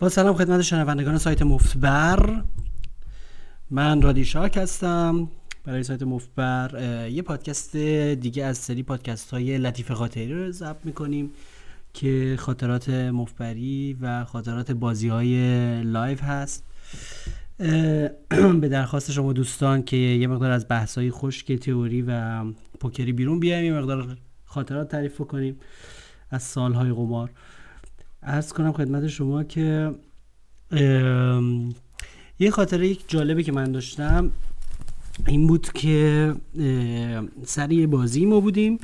با سلام خدمت شنوندگان سایت مفتبر. من رادی شاک هستم. برای سایت مفتبر یه پادکست دیگه از سری پادکست های لطیف خاطری رو ضبط می‌کنیم که خاطرات مفت‌بری و خاطرات بازی های live هست. به درخواست شما دوستان که یه مقدار از بحث های خشک تئوری و پوکری بیرون بیایم یه مقدار خاطرات تعریف کنیم از سالهای قمار. ارز کنم خدمت شما که یه خاطره یک جالبه که من داشتم این بود که سر یه بازی ما بودیم.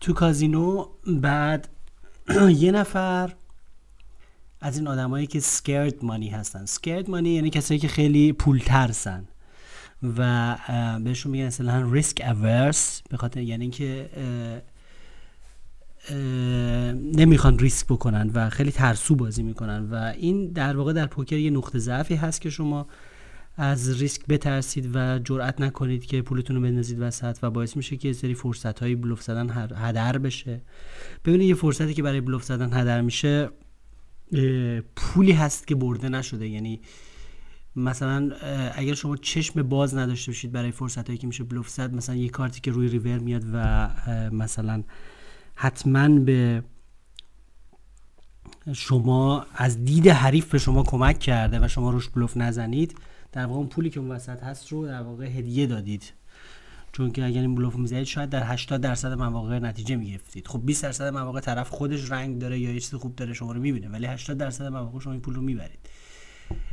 تو کازینو بعد یه نفر از این آدمایی که سکرد مانی هستن. سکرد مانی یعنی کسایی که خیلی پول ترسن و بهشون میگن مثلا ریسک اورس به خاطر یعنی که نمی‌خوان ریسک بکنن و خیلی ترسو بازی می‌کنن و این در واقع در پوکر یه نقطه ضعفی هست که شما از ریسک بترسید و جرئت نکنید که پولتون رو بندازید وسط و باعث میشه که یه سری فرصت های بلوف زدن هدر بشه. ببینید یه فرصتی که برای بلوف زدن هدر میشه پولی هست که برده نشده. یعنی مثلا اگر شما چشم باز نداشته باشید برای فرصت هایی که میشه بلوف زد مثلا یه کارتی که روی ریور میاد و مثلا حتما به شما از دید حریف به شما کمک کرده و شما روش بلوف نزنید در واقع اون پولی که اون وسط هست رو در واقع هدیه دادید. چون که اگر این بلوف می‌زنید شاید در 80 درصد مواقع نتیجه می‌گرفتید. خب 20 درصد مواقع طرف خودش رنگ داره یا یه چیز خوب داره شما رو می‌بینه ولی 80 درصد مواقع شما این پول رو می‌برید.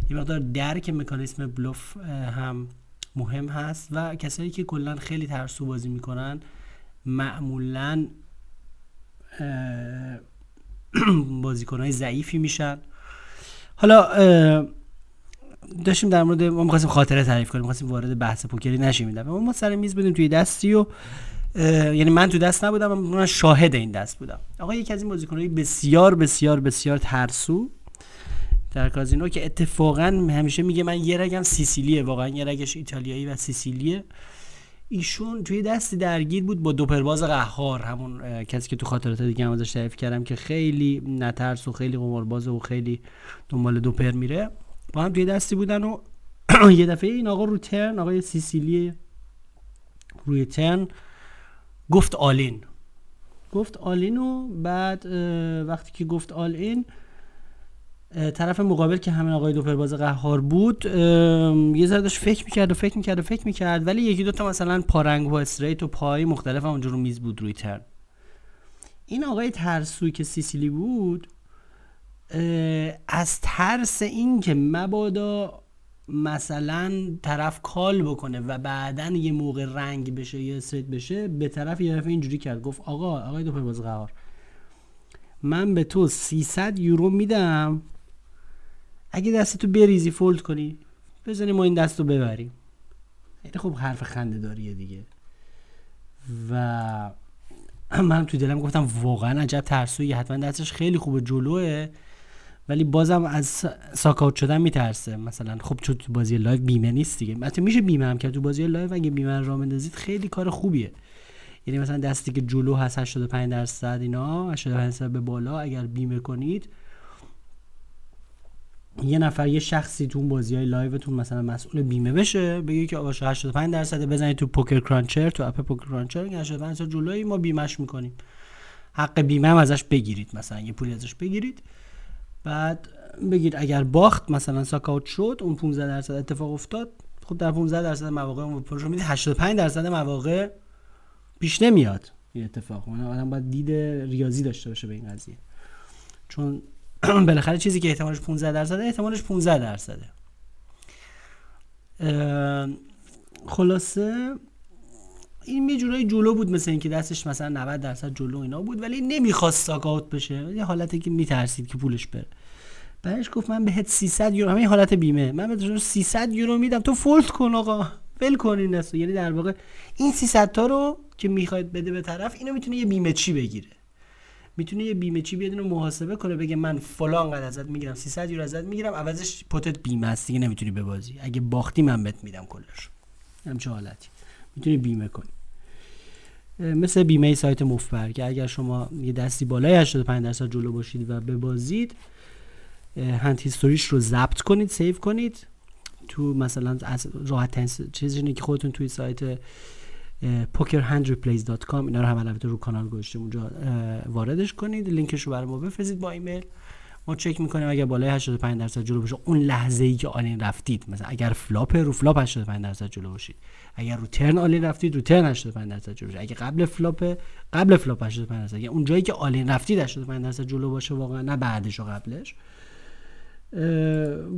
یه مقدار درک مکانیسم بلوف هم مهم هست و کسایی که کلا خیلی ترسو بازی می‌کنن معمولا بازیکنهای ضعیفی میشن. حالا داشتیم در مورد ما می‌خواستیم خاطره تعریف کنیم می‌خواستیم وارد بحث پوکری نشیم این ما سر میز بودیم توی دستی و یعنی من تو دست نبودم من شاهد این دست بودم. آقا یکی از این بازیکن‌های بسیار بسیار بسیار ترسو در کازینو که اتفاقا همیشه میگه من یه رگم سیسیلیه واقعا یه رگش ایتالیایی و سیسیلیه. ایشون توی دستی درگیر بود با دوپرباز قهار همون کسی که تو خاطرات دیگه هم ازش تعریف کردم که خیلی نترس و خیلی قمارباز و خیلی دنبال دوپر میره. با هم توی دستی بودن و یه دفعه این آقا رو turn آقای سیسیلی روی turn گفت all in گفت all in و بعد وقتی که گفت all in طرف مقابل که همین آقای دوپرباز قهار بود یه ذره داشت فکر می‌کرد و فکر می‌کرد و فکر می‌کرد ولی یکی دوتا مثلا پا رنگ و straight و پای مختلف اونجا رو میز بود روی turn. این آقای ترسوی که سیسیلی بود از ترس این که مبادا مثلا طرف call بکنه و بعدا یه موقع رنگ بشه یا straight بشه به طرف یه دفعه اینجوری کرد. گفت آقا آقای دوپرباز قهار من به تو 300 یورو میدم اگه دستتو بریزی fold کنی بزنی ما این دست رو ببریم. خیلی خوب حرف خنده داریه دیگه. و من تو دلم گفتم واقعا عجب ترسویی حتما دستش خیلی خوبه جلوه. ولی بازم از suck out شدن میترسه. مثلا خب چون تو بازی live بیمه نیست دیگه. مثلا میشه بیمه هم کرد تو بازی live اگه بیمه راه بندازید خیلی کار خوبیه. یعنی مثلا دستی که جلو هست 85 درصد اینا 85 درصد به بالا اگر بیمه کنید یه نفر یه شخصی تو بازی های live تون مثلا مسئول بیمه بشه بگه که آقا 85 درصد بزنید تو Poker Cruncher تو اپ Poker Cruncher 85 درصد جلوی ما بیمش می‌کنیم. حق بیمه هم ازش بگیرید مثلا یه پولی ازش بگیرید. بعد بگید اگر باخت مثلا suck out شد اون 15 درصد اتفاق افتاد خب در 15 درصد مواقع اون رو میده 85 درصد مواقع پیش نمیاد این اتفاق. اون آدم باید دید ریاضی داشته باشه به این قضیه. چون بالاخره چیزی که احتمالش 15 درصده احتمالش 15 درصده. خلاصه این یه جورایی جلو بود مثل اینکه دستش مثلا 90 درصد جلو اینا بود ولی نمی‌خواست ساکاوت بشه. یه حالتی که میترسید که پولش بره. بعدش گفت من بهت 300 یورو همین حالت بیمه. من بهت 300 یورو میدم. تو فولد کن آقا. ول کن این یعنی در واقع این 300 تا رو که می‌خواید بده به طرف اینو می‌تونه یه بیمه چی بگیره. می‌تونه یه بیمه چی بیاد اینو محاسبه کنه بگه من فلان قد ازت می‌گیرم 300 یورو ازت می‌گیرم عوضش پتت بیمه است دیگه نمی‌تونی ببازی. اگه باختی من بهت میدم کلش. همچه حالتی. می‌تونی بیمه کنی. مثل بیمه سایت مفبر که اگر شما یه دستی بالای 85 درصد جلو باشید و ببازید hand history ش رو ضبط کنید save کنید. تو مثلا از راحت چیزی که خودتون توی سایت pokerhandreplays.com اینا رو هم البته رو کانال گذاشتیم. اونجا واردش کنید. لینکش رو برای ما بفرستید با ایمیل. ما چک می‌کنیم اگر بالای 85 درصد جلو باشه اون لحظه ای که all in رفتید. مثلا اگر flop رو flop 85 درصد جلو باشید. اگر رو turn all in رفتید رو turn 85 درصد جلو باشید. اگه قبل flop قبل flop 85 درصد. اون جایی که all in رفتید 85 درصد جلو باشه واقعا نه بعدش و قبلش.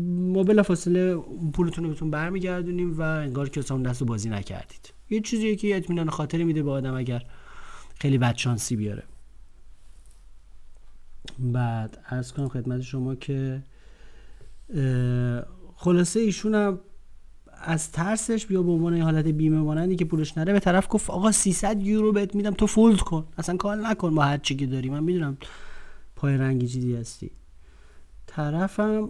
ما بلا فاصله پولتون رو بهتون برمیگردونیم و انگار که اون دست بازی نکردید. یه چیزی که اطمینان خاطری میده به آدم اگر خیلی بد شانسی بیاره. بعد ارز کنم خدمت شما که خلاصه ایشون هم از ترسش بیا به عنوان حالت بیمه مانندی که پولش نره به طرف گفت آقا 300 یورو بهت میدم تو فولد کن. اصلا کار نکن با هر چی که داری من می‌دونم پای رنگی چیزی هستی. طرفم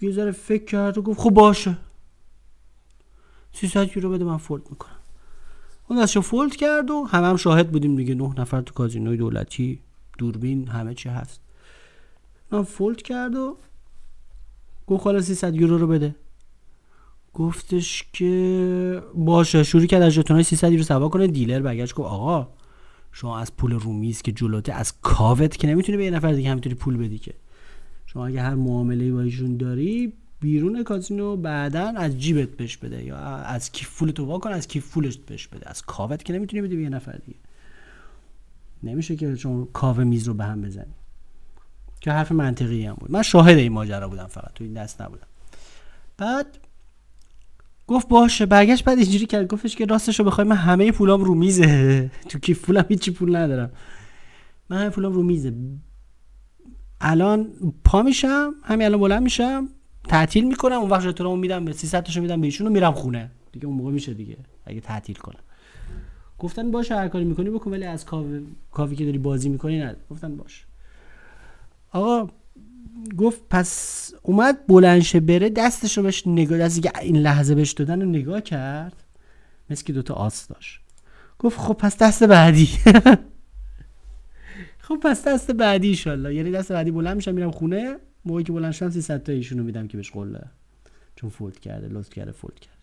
یه ذره فکر کرد و گفت خب باشه. 300 یورو بده من فولد می‌کنم. اون دستشو فولد کرد و همه هم شاهد بودیم دیگه. نه نفر تو کازینوی دولتی دوربین همه چی هست. من فولد کرد و گفت حالا 300 یورو رو بده. گفتش که باشه شروع کرد از ژتونای 300 یورو سوا کنه. دیلر برگشت گفت آقا شما از پول رومیز که جلوته از کاوت که نمی‌تونی به یه نفر دیگه همینطوری پول بدی که. شما اگه هر معامله با ایشون داری بیرون کازینو بعدا از جیبت بهش بده یا از کیف پول تو واکن از کیف پولش بهش بده. از کاوت که نمی‌تونی بدی به یه نفر دیگه. نمیشه که شما کاوه میز رو به هم بزنی. که حرف منطقی هم بود. من شاهد این ماجرا بودم فقط. تو این دست نبودم. بعد گفت باشه. برگشت بعد اینجوری کرد. گفتش که راستش رو بخوای من همه پولام رو میزه. تو کیف پولم؟ هیچی پول ندارم. من همه پولام رو میزه. الان پا میشم. همین الان بلند میشم. تعطیل می‌کنم اون وقت ژتونمو میدم به 300 تاشو میدم به ایشون و میرم خونه. دیگه اون موقع میشه دیگه اگه تعطیل کنم. گفتن باشه هر کاری می‌کنی بکن ولی از کاوی کافی که داری بازی می‌کنی نه. گفتن باشه. آقا گفت پس اومد بلنشه بره دستش رو بهش نگاه دستی که این لحظه بهش دادن رو نگاه کرد. مثل که دوتا آس داشت. گفت خب پس دست بعدی. خب پس دست بعدی ایشالله یعنی دست بعدی بلند میشم میرم خونه. موقعی که بلند شدم 300 تا ایشونو میدم که بهش قله. چون فولد کرده لطف کرده فولد کرده.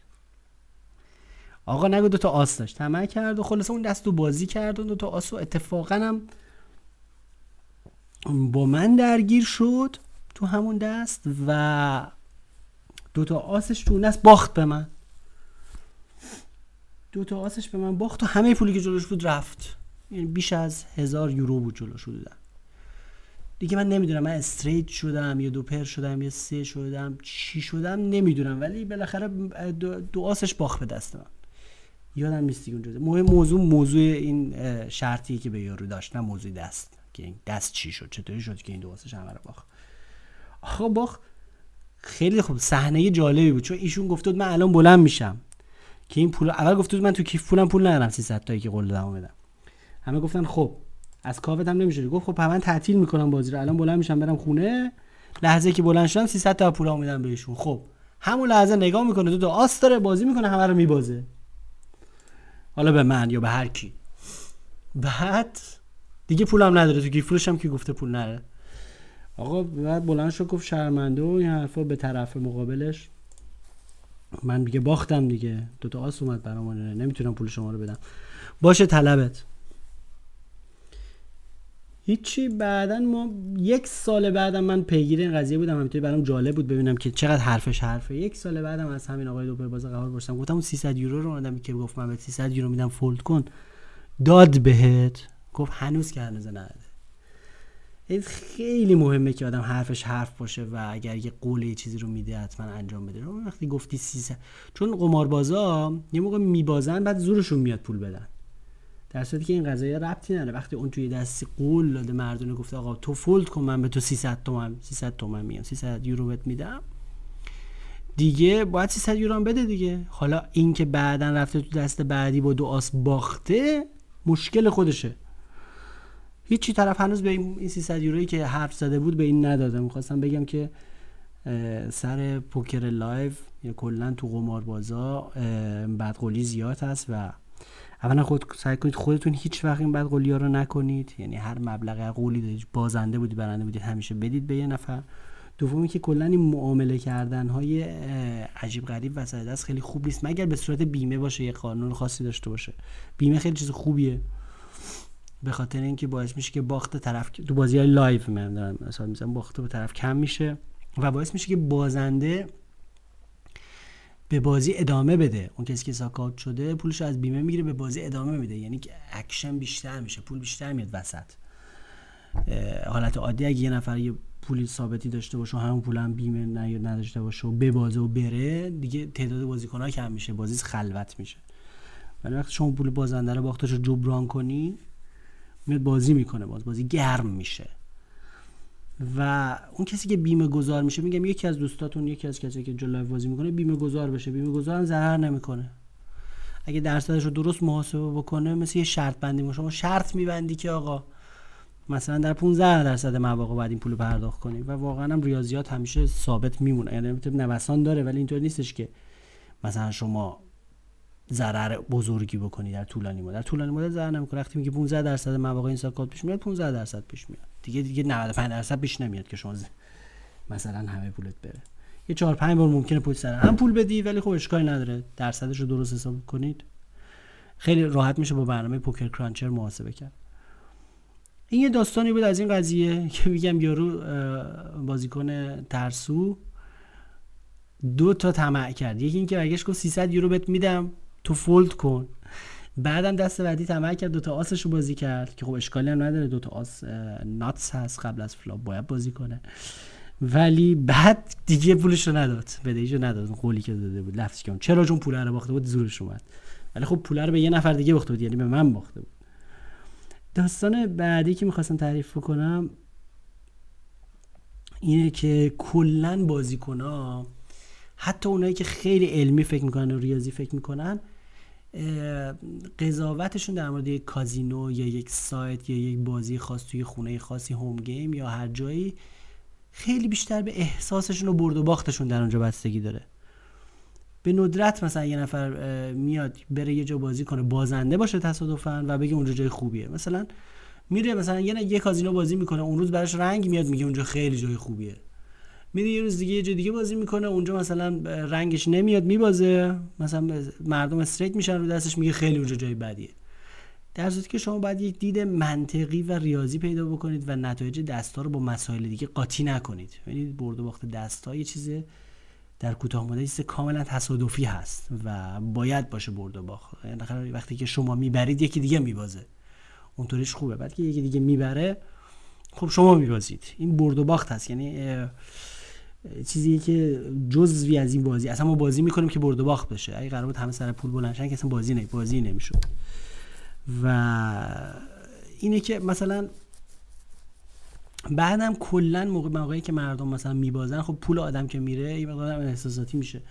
آقا نگو دو تا آس داشت. طمع کرد و خلاصه اون دست رو بازی کرد و دو تا آس و اتفاقا هم با من درگیر شد تو همون دست و دو تا آسش تو دست باخت به من. دو تا آسش به من باخت و همه پولی که جلوش بود رفت. یعنی بیش از هزار یورو بود جلوش بودن دیگه من نمی‌دونم من استریت شدم یا دو پر شدم یا سه شدم چی شدم نمی‌دونم. ولی بالاخره دو, آسش باخت به دست من. یادم نیست دیگه اونجا. مهم موضوع موضوع این شرطی که به یارو داشت نه موضوع دست. که این دست چی شد چطوری شد که این دو آسش همه رو باخت. آخه باخت. خیلی خوب صحنه جالبی بود. چون ایشون گفته بود من الان بلند میشم. که این پول اول بود من تو کیف پولم پول ندارم 300 تایی که قول دادم همه گفتن خب. از کاوت هم نمیشه گفت خب من تعطیل می‌کنم بازی رو. الان بلند میشم برم خونه. لحظه که بلند شدم 300 تا پول میدم بهشون. خب همون لحظه نگاه می‌کنه. دو تا آس داره بازی می‌کنه همه رو میبازه. حالا به من یا به هر کی. بعد دیگه پولم نداره. تو گیفروش هم که گفته پول نداره آقا بعد بلند شد گفت شرمنده و این حرفا به طرف مقابلش. من دیگه باختم دیگه. دو تا آس اومد برام نمی‌تونم پول شما رو بدم. باشه طلبت. هیچی. بعدا ما یک سال بعدم من پیگیر این قضیه بودم. همینطوری برام جالب بود ببینم که چقدر حرفش حرفه. یک سال بعدم از همین آقای دوپر باز قرار پرسیدم گفتم اون 300 یورو رو آدمی که گفت من به 300 یورو میدم فولد کن. داد بهت. گفت هنوز که هنوز نده. این خیلی مهمه که آدم حرفش حرف باشه و اگر یه قول یه چیزی رو میده حتما انجام بده. وقتی گفتی 300 چون قماربازا یه موقع میبازن بعد زورشون میاد پول بدن. در صورتی که این قضایی ربطی نداره. وقتی اون توی دستی قول داده مردونه گفته آقا تو فولد کن من به تو 300 تومن 300 تومن میام 300 یورو بهت میدم. دیگه باید 300 یورو بده دیگه. حالا این که بعدا رفته تو دست بعدی با دو آس باخته مشکل خودشه. هیچی طرف هنوز به این 300 یورویی که حرف زده بود به این نداده. می‌خواستم بگم که سر پوکر live یا کلا تو قمار بازا بدقولی زیاد هست و اولا خود سعی کنید خودتون هیچ وقت این بد رو نکنید. یعنی هر مبلغ قولی دارید بازنده بودی برنده بودید همیشه بدید به یه نفر. دومی که کلا این معامله کردن های عجیب غریب وسط دست خیلی خوب نیست. مگر به صورت بیمه باشه یه قانون خاصی داشته باشه. بیمه خیلی چیز خوبیه. به خاطر اینکه باعث میشه که باخت طرف تو بازی های live من دارم مثلا باخت به طرف کم میشه و باعث میشه که بازنده به بازی ادامه بده. اون کسی که suck out شده پولش از بیمه می‌گیره به بازی ادامه میده. یعنی که اکشن بیشتر میشه پول بیشتر میاد وسط. حالت عادی اگه یه نفر یه پولی ثابتی داشته باشه و همون پول هم بیمه نداشته باشه و ببازه و بره دیگه تعداد بازیکن کم میشه. بازی خلوت میشه. ولی وقتی شما پول بازنده رو باختش رو جبران کنی میاد بازی می‌کنه باز. بازی گرم میشه. و اون کسی که بیمه گذار میشه میگم یکی از دوستاتون یکی از کسی که جلوی بازی می‌کنه بیمه گذار بشه. بیمه گذار هم ضرر نمی‌کنه. اگه درصدش رو درست محاسبه بکنه مثل یه شرط بندی شما شرط میبندی که آقا مثلا در 15 درصد مواقع باید این پول پرداخت کنیم و واقعا هم ریاضیات همیشه ثابت میمونه. یعنی نوسان داره ولی اینطور نیستش که مثلا شما ضرر بزرگی بکنی در طولانی مدت. در طولانی مدت ضرر نمی‌کنه. وقتی میگه 15 درصد مواقع این ساکات پیش میاد 15 درصد پیش میاد. دیگه دیگه 95 درصد پیش نمیاد که شما مثلا همه پولت بره. یه 4 5 بار ممکنه پول سر هم پول بدی ولی خب اشکالی نداره. درصدش رو درست حساب کنید. خیلی راحت میشه با برنامه پوکر کرانچر محاسبه کرد. این یه داستانی بود از این قضیه که میگم یارو بازیکن ترسو دو تا طمع کرد. یکی اینکه برگشت گفت 300 یورو بهت میدم. تو fold کن. بعدم دست بعدی طمع کرد دو تا آسش رو بازی کرد که خب اشکالی هم نداره دو تا آس nuts هست قبل از flop باید بازی کنه. ولی بعد دیگه پولش رو نداد بدهیش رو نداد قولی که داده بود لفتش کنم چرا؟ چون پول رو باخته بود زورش اومد. ولی خب پول رو به یه نفر دیگه باخته بود یعنی به من باخته بود. داستان بعدی که می‌خواستم تعریف بکنم اینه که کلا بازیکن ها حتی اونایی که خیلی علمی فکر می‌کنن و ریاضی فکر می‌کنن قضاوتشون در مورد یک کازینو یا یک سایت یا یک بازی خاص توی خونه خاصی هوم گیم یا هر جایی خیلی بیشتر به احساسشون و برد و باختشون در اونجا بستگی داره. به ندرت مثلا یه نفر میاد بره یه جا بازی کنه بازنده باشه تصادفا و بگه اونجا جای خوبیه. مثلا میره مثلا یه یه کازینو بازی می‌کنه اون روز براش رنگ میاد میگه اونجا خیلی جای خوبیه. میره یه روز دیگه یه جای دیگه بازی می‌کنه اونجا مثلا رنگش نمیاد میبازه. مثلا مردم استریت میشن رو دستش میگه خیلی اونجا جای بدیه. در صورتی که شما باید یک دید منطقی و ریاضی پیدا بکنید و نتایج دستا رو با مسائل دیگه قاطی نکنید. یعنی برد و باخت دستا یه چیز در کوتاه مدت کاملا تصادفی هست و باید باشه برد و باخت. یعنی وقتی که شما می‌برید یکی دیگه میبازه. اونطوریش خوبه. بعد که یکی دیگه می‌بره خب شما میبازید. این برد و باخت هست. یعنی چیزی که جزوی از این بازی اصلا ما بازی می‌کنیم که برد و باخت بشه. اگه قرار بود همه سر پول بلنشن که اصلا بازی نه بازی نمی‌شد. و اینه که مثلا بعدم کلا موقع موقعی که مردم مثلا میبازن خب پول آدم که میره یه مقدار احساساتی میشه.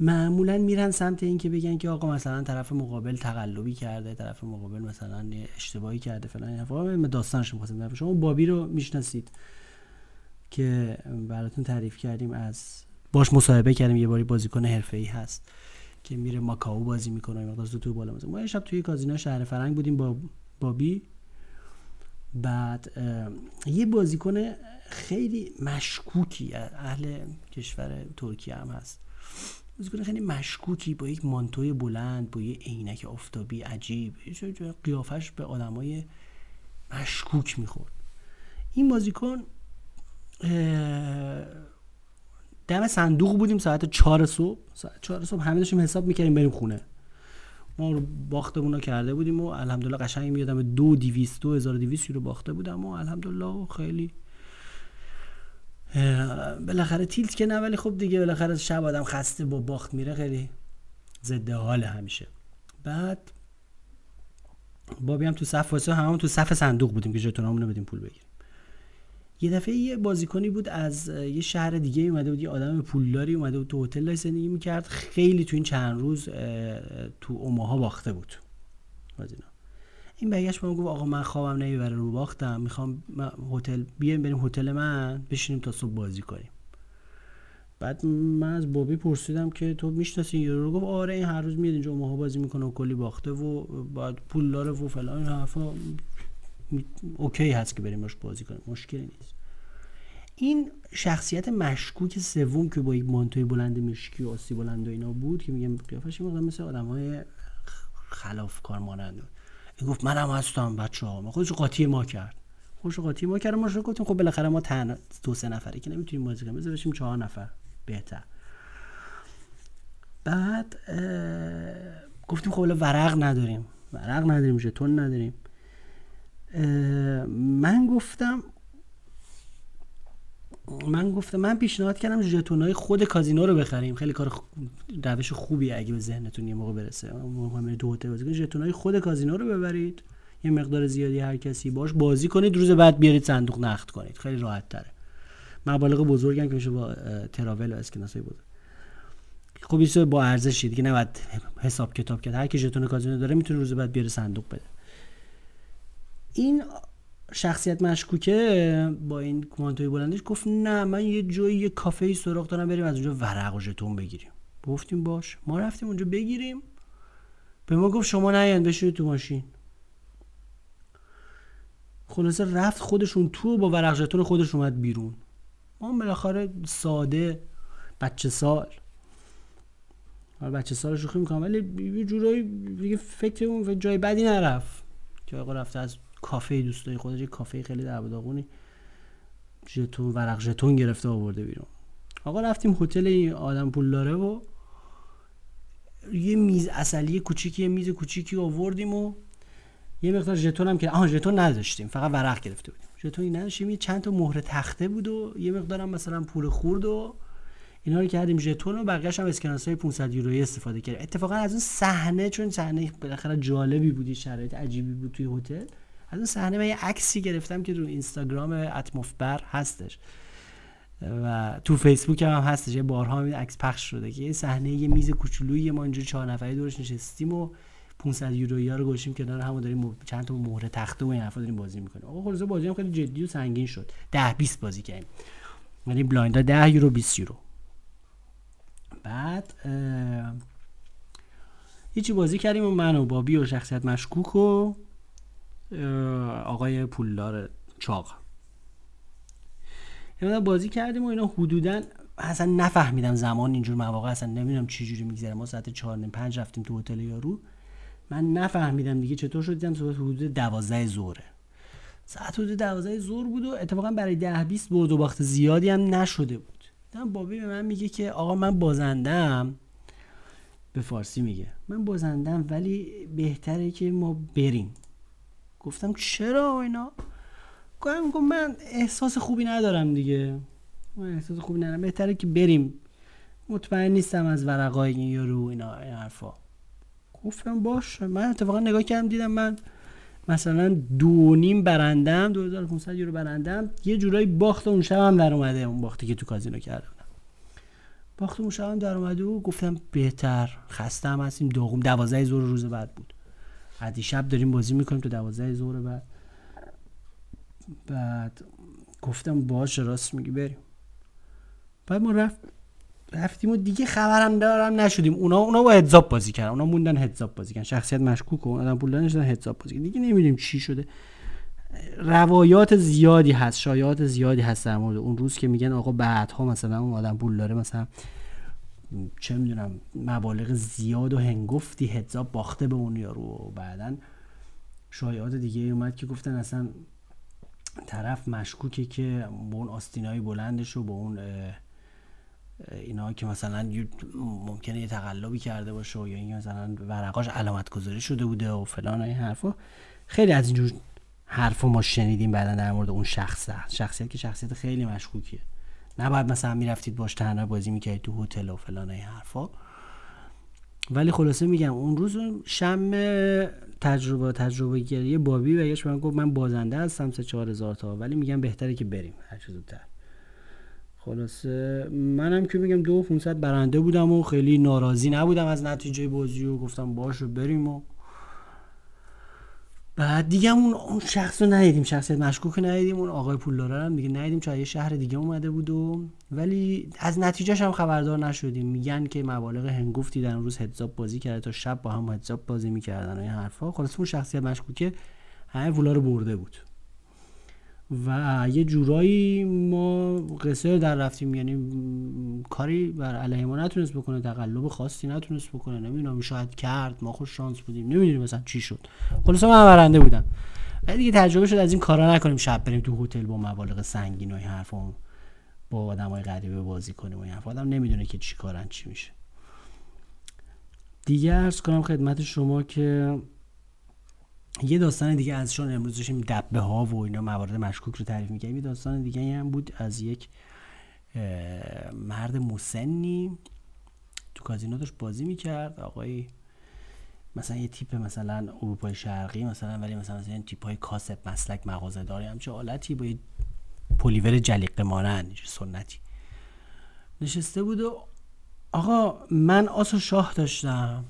معمولا میرن سمت این که بگن که آقا مثلا طرف مقابل تقلبی کرده طرف مقابل مثلا اشتباهی کرده فلان این داستانش می‌خواستم شما بابی رو می‌شناسید. که براتون تعریف کردیم از باش مصاحبه کردیم یه باری بازیکن حرفه‌ای هست که میره ماکاو بازی می‌کنه مقدار تو بالا ما یه شب توی کازینو شهر فرنگ بودیم با بابی. بعد یه بازیکن خیلی مشکوکی اهل کشور ترکیه هم هست. بازیکن خیلی مشکوکی با یک مانتوی بلند با یه عینک آفتابی عجیب. قیافش به آدمای مشکوک می‌خورد. این بازیکن دم صندوق بودیم ساعت چهار صبح. ساعت چهار صبح همه داشتیم حساب می‌کردیم بریم خونه. ما رو باختمون رو کرده بودیم و الحمدلله قشنگ میادم دو دیویست دو هزار دیویست رو باخته بودم و الحمدلله خیلی بالاخره تیلت که نه ولی خب دیگه بالاخره شب آدم خسته با باخت میره خیلی ضد حال همیشه. بعد بابی هم تو صف واسه همون تو صف صندوق بودیم که ژتونامونو بدیم پول بگیریم. یه دفعه یه بازیکنی بود از یه شهر دیگه اومده بود یه آدم پولداری اومده بود تو هتل زندگی می‌کرد. خیلی تو این چند روز تو اوماها باخته بود. این برگشت به گفت آقا من خوابم نمی‌بره رو باختم. می‌خوام هتل بیایم بریم هتل من بشینیم تا صبح بازی کنیم. بعد من از بابی پرسیدم که تو می‌شناسی این رو؟ گفت آره این هر روز میاد اینجا اوماها بازی می‌کنه و کلی باخته و بعد پول داره و فلان این حرفا. اوکی هست که بریم باش بازی کنیم. مشکلی نیست. این شخصیت مشکوک سوم که با یک مانتوی بلند مشکی و آسی بلند و اینا بود که میگم قیافش مثل آدم های خلاف کار مانند این گفت منم هستم بچه ها خودش قاطی ما کرد. خوش قاطی ما کرد ما شو گفتیم خب بالاخره ما تن دو سه نفره که نمی‌تونیم بازی کنیم بذار بشیم چهار نفر بهتر. بعد گفتیم خب ورق نداریم. ورق نداریم ژتون نداریم. من گفتم من گفتم من پیشنهاد کردم ژتونای خود کازینو رو بخریم. خیلی کار روش خوبی اگه به ذهنتون یه موقع برسه. مهم دو هتل بازی ژتونای خود کازینو رو ببرید. یه مقدار زیادی هر کسی باش بازی کنید. روز بعد بیارید صندوق نقد کنید. خیلی راحت تره. مبالغ بزرگن که میشه با تراول و اسکناس بزرگ. خب با ارزشی دیگه نباید حساب کتاب کرد. هر کی ژتون کازینو داره می‌تونه روز بعد بیاره صندوق بده. این شخصیت مشکوکه با این کوانتوی بلندش گفت نه من یه جایی یه کافه سراغ دارم بریم از اونجا ورق و ژتون بگیریم. گفتیم باش. ما رفتیم اونجا بگیریم. به ما گفت شما نیان بشینید تو ماشین. خلاصه رفت خودشون تو با ورق ژتون خودش اومد بیرون. ما بالاخره ساده بچه سال. حالا بچه سال شوخی می‌کنم ولی یه جورایی دیگه فکر اون جای بدی نرفت که آقا رفته از کافه دوستای خودش یه کافه خیلی در داغونی ژتون ورق ژتون گرفته آورده بیرون. آقا رفتیم هتل این آدم پول داره و یه میز اصلی کوچیکی یه میز کوچیکی آوردیم و یه مقدار ژتون هم که آها ژتون نداشتیم فقط ورق گرفته بودیم. ژتونی نداشتیم یه چند تا مهر تخته بود و یه مقدارم مثلا پول خورد و اینا رو کردیم ژتون و بقیه‌اش هم اسکناس های 500 یورویی استفاده کردیم. اتفاقا از اون صحنه چون صحنه بالاخره جالبی بودی شرایط عجیبی بود توی هتل. از اون صحنه من یه عکسی گرفتم که رو اینستاگرام اتموفبر هستش. و تو فیسبوک هم, هستش. یه بارها این عکس پخش شده که یه صحنه یه میز کوچولویی ما اینجا چهار نفره دورش نشستیم و 500 یورویی رو گوشیم کنار هم داریم چند تا مهره تخته و این حرفا داریم بازی می‌کنیم. آقا خلاص بازی هم خیلی جدی و سنگین شد. 10 20 بازی کردیم. یعنی blind 10 یورو 20 یورو. بعد هیچی بازی کردیم و من و بابی و شخصیت مشکوک و آقای پولدار چاق. یعنی بازی کردیم و اینا حدودا اصلا نفهمیدم زمان اینجور مواقع اصلا نمی‌دونم چه جوری میگذره. ما ساعت 4 5 رفتیم تو هتل یارو. من نفهمیدم دیگه چطور شد. دیدم صبح حدود 12 ظهره. ساعت حدود 12 ظهر بود و اتفاقا برای 10 20 برد و باخت. زیادی هم نشده بود. دیدم بابی به من میگه که آقا من بازندم. به فارسی میگه. من بازندم ولی بهتره که ما بریم. گفتم چرا اینا؟ گفتم من احساس خوبی ندارم دیگه. من احساس خوبی ندارم. بهتره که بریم. مطمئن نیستم از ورقای این یارو اینا این حرفا. گفتم باش من اتفاقا نگاه کردم دیدم من مثلا دو نیم برندم 2500 یورو برندم. یه جورایی باخت اون شب هم در اومده اون باختی که تو کازینو کردم باخت اون هم در اومده و گفتم بهتر. خسته هم هستیم. دوم دوازده زور روز بعد بود. بعد شب داریم بازی می‌کنیم تو دوازده زور بعد. بعد گفتم باش راست میگی بریم. بعد ما رفت رفتیم و دیگه خبرم دارم نشدیم. اونا اونا با هدزاپ بازی کردن. اونا موندن هدزاپ بازی کردن. شخصیت مشکوک و آدم پول دادن هدزاپ بازی کردن. دیگه نمی‌دونیم چی شده. روایات زیادی هست شایعات زیادی هست در مورد اون روز که میگن آقا بعدها مثلا اون آدم پول داره مثلا چه می‌دونم مبالغ زیاد و هنگفتی هدزاپ باخته به اون یارو و بعدا شایعات دیگه اومد که گفتن اصلا طرف مشکوکه که با اون آستینای بلندش و با اون اینا که مثلا ممکنه یه تقلبی کرده باشه و یا این مثلا ورقاش علامت گذاری شده بوده و فلان و این حرفا. خیلی از اینجور حرفا ما شنیدیم بعدا در مورد اون شخص شخصیت که شخصیت خیلی مشکوکیه. نباید مثلا می‌رفتید باش تنها بازی می‌کردید تو هتل و فلان این حرفا. ولی خلاصه میگم اون روز شم تجربه تجربه گریه بابی بهش من گفت من بازنده هستم سه چهار هزار تا ولی میگم بهتره که بریم هر چه زودتر. خلاصه منم که میگم دو 500 برنده بودم و خیلی ناراضی نبودم از نتیجه بازی و گفتم باشه بریم و بعد دیگه اون اون شخص رو ندیدیم. شخصیت مشکوک ندیدیم. اون آقای پولدار هم دیگه ندیدیم. چون یه شهر دیگه اومده بود و ولی از نتیجهش هم خبردار نشدیم. میگن که مبالغ هنگفتی در اون روز هدزاب بازی کرده تا شب با هم هدزاب بازی می‌کردن و این حرفا. خلاص اون شخصیت مشکوکه همه پولا رو برده بود. و یه جورایی ما قصه در رفتیم. یعنی کاری بر علیه ما نتونست بکنه تقلب خاصی نتونست بکنه. نمی‌دونم شاید کرد ما خوش شانس بودیم. نمی‌دونیم مثلا چی شد. خلاص من برنده بودم. ولی دیگه تجربه شد از این کارا نکنیم. شب بریم تو هتل با مبالغ سنگین و این حرفا با آدمای غریبه بازی کنیم و این حرف آدم نمی‌دونه که چی کارن چی میشه. دیگه ارز کنم خدمت شما که یه داستان دیگه از چون امروز داشتیم دبه ها و اینا موارد مشکوک رو تعریف می‌کنیم یه داستان دیگه هم بود از یک مرد مسنی تو کازینو داشت بازی می‌کرد. آقای مثلا یه تیپ مثلا اروپای شرقی مثلا ولی مثلا مثلا تیپ های کاسب مسلک مغازه داری همچه حالتی با یه پلیور جلیقه مانند سنتی. نشسته بود و آقا من آس و شاه داشتم.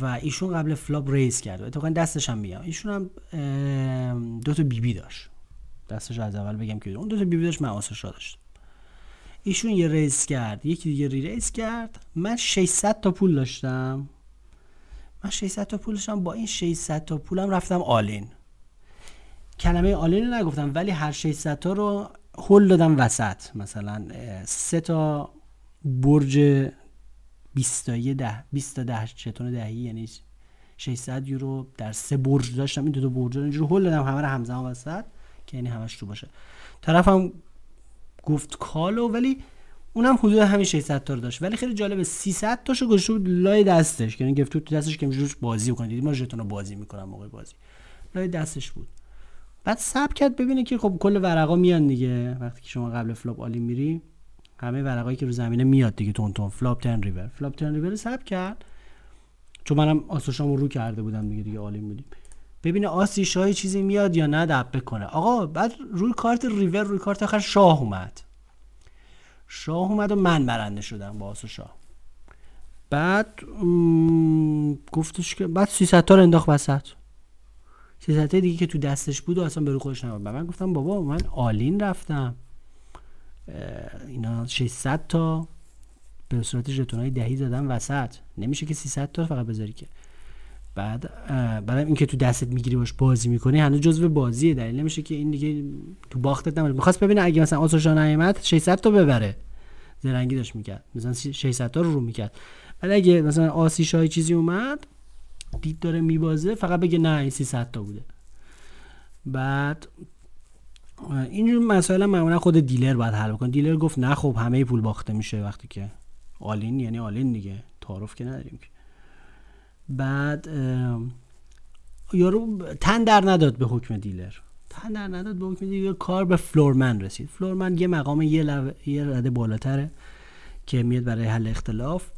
و ایشون قبل flop raise کرد و اتفاقا دستش هم میگم ایشون هم دو تا بی بی داشت. دستش از اول بگم که اون دو تا بی بی داشت من آس و شاه داشت ایشون یه raise کرد یکی دیگه re-raise کرد. من 600 تا پول داشتم. من 600 تا پول داشتم. با این 600 تا پولم رفتم all-in. کلمه all-in رو نگفتم ولی هر 600 تا رو هل دادم وسط. مثلا سه تا برج 20 تا ده 20 تا ده چتون دهی؟ یعنی 600 یورو در سه برج داشتم این دو تا برج رو اینجوری هول دادم همه رو همزمان وسط که یعنی همش تو باشه. طرفم گفت کالو ولی اونم حدود همین 600 تا رو داشت. ولی خیلی جالبه 300 تاشو گذاشته بود لای دستش. یعنی گفت تو دستش که روش بازی کنه دیدی ما ژتون رو بازی می‌کنم موقع بازی. لای دستش بود. بعد صبر کرد ببینه که خب کل ورقا میان دیگه. وقتی که شما قبل flop all-in میری. همه ورقایی که رو زمینه میاد دیگه تون تون flop turn river flop turn river صبر کرد. چون منم آس و شاهمو رو کرده بودم دیگه دیگه all-in بودیم. ببینه آسی شاهی چیزی میاد یا نه دبه بکنه. آقا بعد روی کارت ریور روی کارت آخر شاه اومد. شاه اومد و من برنده شدم با آس و شاه بعد گفتش که بعد 300 تا رو انداخت وسط. 300 دیگه که تو دستش بود و اصلا به رو خودش نبود. من گفتم بابا من آلین رفتم. اینا 600 تا به صورت ژتونای دهی زدن وسط. نمیشه که 300 تا فقط بذاری که. بعد برای اینکه تو دستت می‌گیری باش بازی می‌کنی هنوز جزو بازیه. دلیل نمیشه که این دیگه تو باختت نمیشه می‌خواست ببینه اگه مثلا آسوشا نیامد 600 تا ببره. زرنگی داشت می‌کرد. مثلا 600 تا رو رو می‌کرد. ولی اگه مثلا آسی شاهی چیزی اومد دید داره میبازه فقط بگه نه این 300 تا بوده. بعد اینجور مسائل معمولا خود dealer باید حل کنه dealer گفت نه خب همه پول باخته میشه وقتی که all-in یعنی all-in دیگه. تعارف که نداریم که. بعد یارو تن در نداد به حکم dealer. تن در نداد به حکم dealer. کار به floorman رسید. floorman یه مقام یه, لو... یه رده بالاتره که میاد برای حل اختلاف.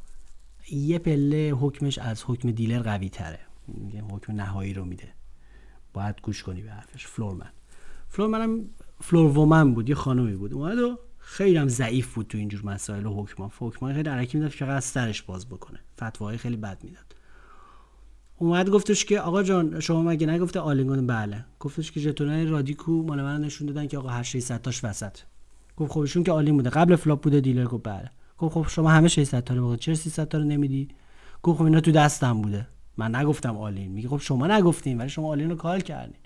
یه پله حکمش از حکم dealer قوی تره حکم نهایی رو میده. باید گوش کنی به حرفش. floorman. floorman م floorwoman بود یه خانمی بود. اومد و خیلی هم ضعیف بود تو اینجور مسائل و حکما حکما خیلی الکی می‌داد که از سرش باز بکنه. فتواهای خیلی بد می‌داد. اومد گفتش که آقا جان شما مگه نگفته all-in گفت بله؟ گفتش که ژتونای رادیکو مال من نشون دادن که آقا هر 600 تاش وسط. گفت خب ایشون که all-in بوده. قبل flop بوده dealer گفت بله. گفت خب شما همه 600 تا رو چرا 300 تا رو نمیدی؟ گفت خب اینا تو دستم بوده. من نگفتم all-in میگه خب شما نگفتین ولی شما all-in رو call کردین.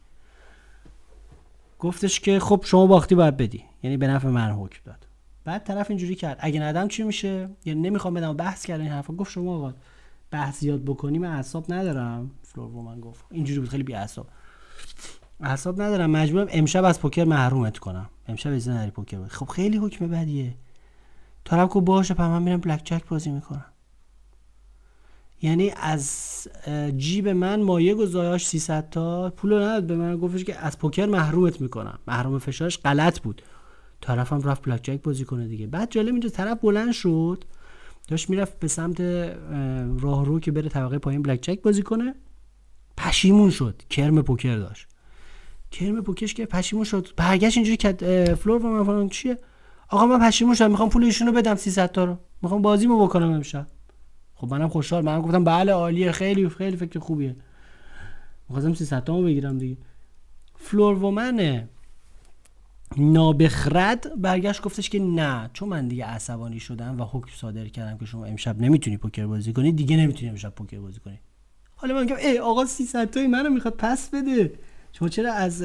گفتش که خب شما باختی باید بدی. یعنی به نفع من حکم داد. بعد طرف اینجوری کرد. اگه ندم چی میشه؟ یعنی نمی‌خوام بدم بحث کردن این حرفا. گفت شما آقا بحث زیاد بکنی من اعصاب ندارم. floorman گفت. اینجوری بود. خیلی بی اعصاب. اعصاب ندارم. مجبورم امشب از پوکر محرومت کنم. امشب از نری پوکر خب خیلی حکم بدیه. طرف کو باشه پس من میرم بلک جک بازی می‌کنم. یعنی از جیب من مایه گذاشت 300 تا پول نداد به من گفتش که از پوکر محرومت می‌کنم. محروم فشارش غلط بود. طرفم رفت بلک جک بازی کنه دیگه. بعد جالب اینجا طرف بلند شد. داشت می‌رفت به سمت راه رو که بره طبقه پایین بلک جک بازی کنه. پشیمون شد. کرم پوکر داشت. کرم پوکرش که پشیمون شد. برگشت اینجوری که floorwoman چیه؟ آقا من پشیمون شدم. می‌خوام پول ایشونو بدم 300 تا رو. می‌خوام بازیمو بکنم امشب. خب منم خوشحال منم گفتم بله عالیه خیلی خیلی فکر خوبیه. می‌خواستم 300 تا بگیرم دیگه. floorwoman نابخرد برگشت گفتش که نه چون من دیگه عصبانی شدم و حکم صادر کردم که شما امشب نمی‌تونی پوکر بازی کنی دیگه نمی‌تونی امشب پوکر بازی کنی. حالا من میگم ای آقا 300 تایی منو می‌خواد پس بده. شما چرا از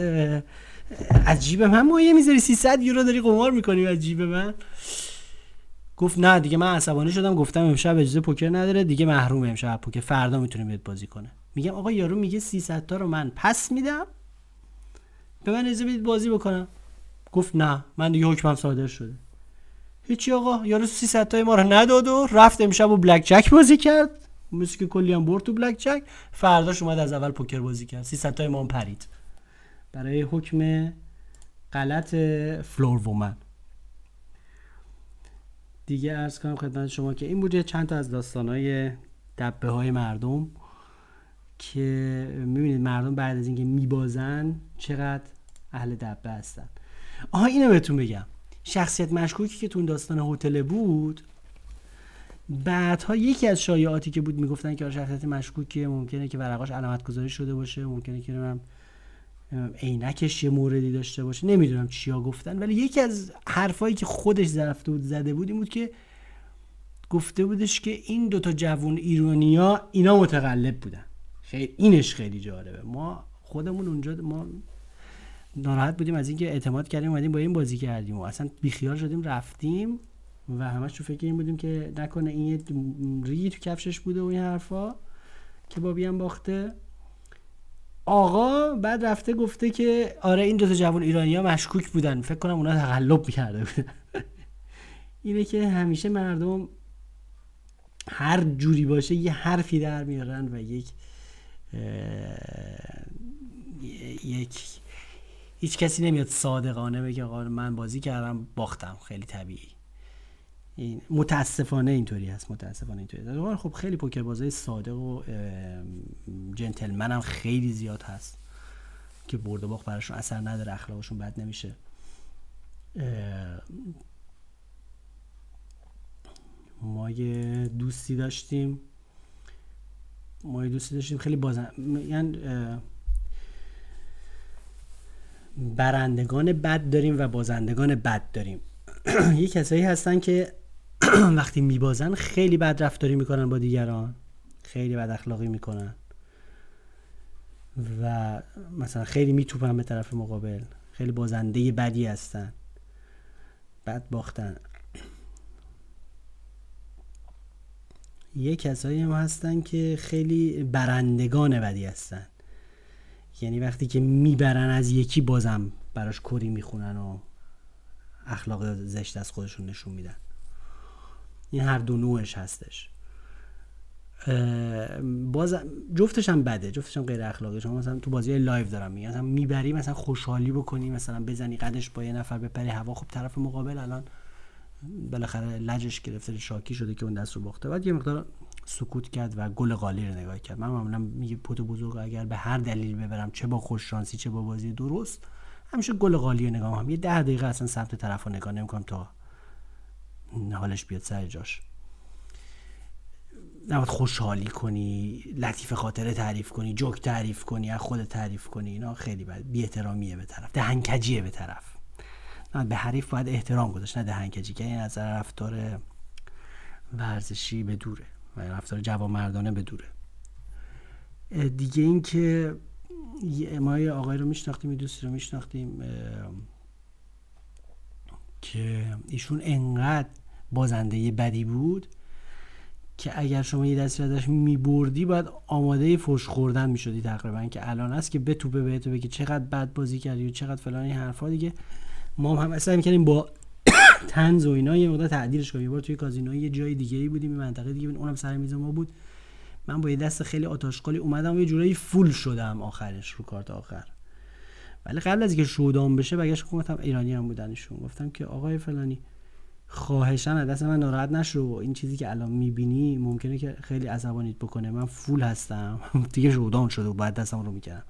از جیب من مایه می‌ذاری؟ 300 یورو داری قمار می‌کنی از جیب من؟ گفت نه دیگه من عصبانی شدم گفتم امشب اجازه پوکر نداره دیگه محروم امشب پوکر فردا می‌تونه بیاد بازی کنه. میگم آقا یارو میگه 300 تا رو من پس میدم؟ به من اجازه بدید بازی بکنم. گفت نه من دیگه حکمم صادر شده. هیچی آقا یارو 300 تای ما رو نداد و رفت امشب و بلک جک بازی کرد. مثل که کلی هم برد تو blackjack فرداش اومد از اول پوکر بازی کرد. 300 تای ما پرید. برای حکم غلط floorwoman. دیگه عرض کنم خدمت شما که این بوده چند تا از داستانهای دبه های مردم که می‌بینید مردم بعد از اینکه میبازن چقدر اهل دبه هستن. آها اینو بهتون بگم. شخصیت مشکوکی که تو اون داستان هتل بود بعدها یکی از شایعاتی که بود می‌گفتن که شخصیت مشکوکی ممکنه که ورقاش علامت گذاری شده باشه ممکنه که عینکش یه موردی داشته باشه نمی‌دونم چیا گفتن ولی یکی از حرفایی که خودش زرفته بود زده بود این بود که گفته بودش که این دوتا جوون ایرانیا اینا متقلب بودن. خیلی اینش خیلی جالبه. ما خودمون اونجا ما ناراحت بودیم از اینکه اعتماد کردیم اومدیم با این بازی کردیم و اصلا بیخیال شدیم رفتیم و همش تو فکر این بودیم که نکنه این یه ریگی تو کفشش بوده و این حرفا که بابی هم باخته. آقا بعد رفته گفته که آره این دو تا جوان ایرانی ها مشکوک بودن. فکر کنم اونا تقلب می‌کرده بودن. اینه که همیشه مردم هر جوری باشه یه حرفی در میارن و یک یک هیچ کسی نمیاد صادقانه بگه آقا من بازی کردم باختم. خیلی طبیعی. این متاسفانه اینطوری هست متاسفانه اینطوری خب خیلی پوکر بازای صادق و جنتلمن هم خیلی زیاد هست که برد و باخت براشون اثر نداره اخلاقشون بد نمیشه. ما یه دوستی داشتیم. ما یه دوستی داشتیم. خیلی بازن یعنی برندگان بد داریم و بازندگان بد داریم. یه کسایی هستن که وقتی میبازن خیلی بد رفتاری می‌کنن با دیگران. خیلی بد اخلاقی می‌کنن. و مثلا خیلی میتوپن به طرف مقابل. خیلی بازنده بدی هستن. بد باختن. یه کسایی هم هستن که خیلی برندگان بدی هستن. یعنی وقتی که می‌برن از یکی بازم براش کری می‌خونن و اخلاق زشت از خودشون نشون میدن. این هر دو نوعش هستش. باز جفتش هم بده جفتش هم غیر اخلاقی. شما مثلا تو بازی live دارم میگم مثلا می‌بری مثلا خوشحالی بکنی مثلا بزنی قدش با یه نفر بپری هوا خب طرف مقابل الان بالاخره لجش گرفته شاکی شده که اون دست رو باخته. بعد یه مقدار سکوت کرد و گل قالی رو نگاه کرد. من معمولا میگه pot بزرگ اگر به هر دلیل ببرم چه با خوش شانسی چه با بازی درست همیشه گل قالی رو نگاه هم یه ده دقیقه اصلا سمت طرف رو نگاه نمی‌کنم تا حالش بیاد سر جاش. نباید خوشحالی کنی لطیف خاطره تعریف کنی جوک تعریف کنی از خود تعریف کنی اینا خیلی بد بی احترامیه به طرف. دهنکجیه به طرف. به حریف باید احترام گذاشت نه دهنکجی که این از رفتار ورزشی به دوره و رفتار جوانمردانه به دوره. دیگه این که ما یه آقای رو میشناختیم یه دوستی رو میشناختیم که ایشون انقدر بازنده بدی بود که اگر شما یه دستی ازش میبردی باید آماده فش خوردن می‌شدی تقریبا که الان است که به توپه بهتو بگی چقدر بد بازی کردی و چقدر فلان این حرفا دیگه. ما هم اصلا می‌کردیم با تنز و اینا یه مقدار تعدیلش کنیم یه بار توی کازینو یه جای دیگه ای بودیم منطقه دیگه اونم سر میز ما بود. من با یه دست خیلی آتاشقالی اومدم و یه جورایی فول شدم آخرش رو کارت آخر. ولی قبل از اینکه شودان بشه بگش گفتم ایرانی هم بودنشون. گفتم که آقای فلانی خواهشان از دست من ناراحت نشو. این چیزی که الان می‌بینی ممکنه که خیلی عصبانیت بکنه. من فول هستم. دیگه شودان شده و بعد دستم رو می‌کردم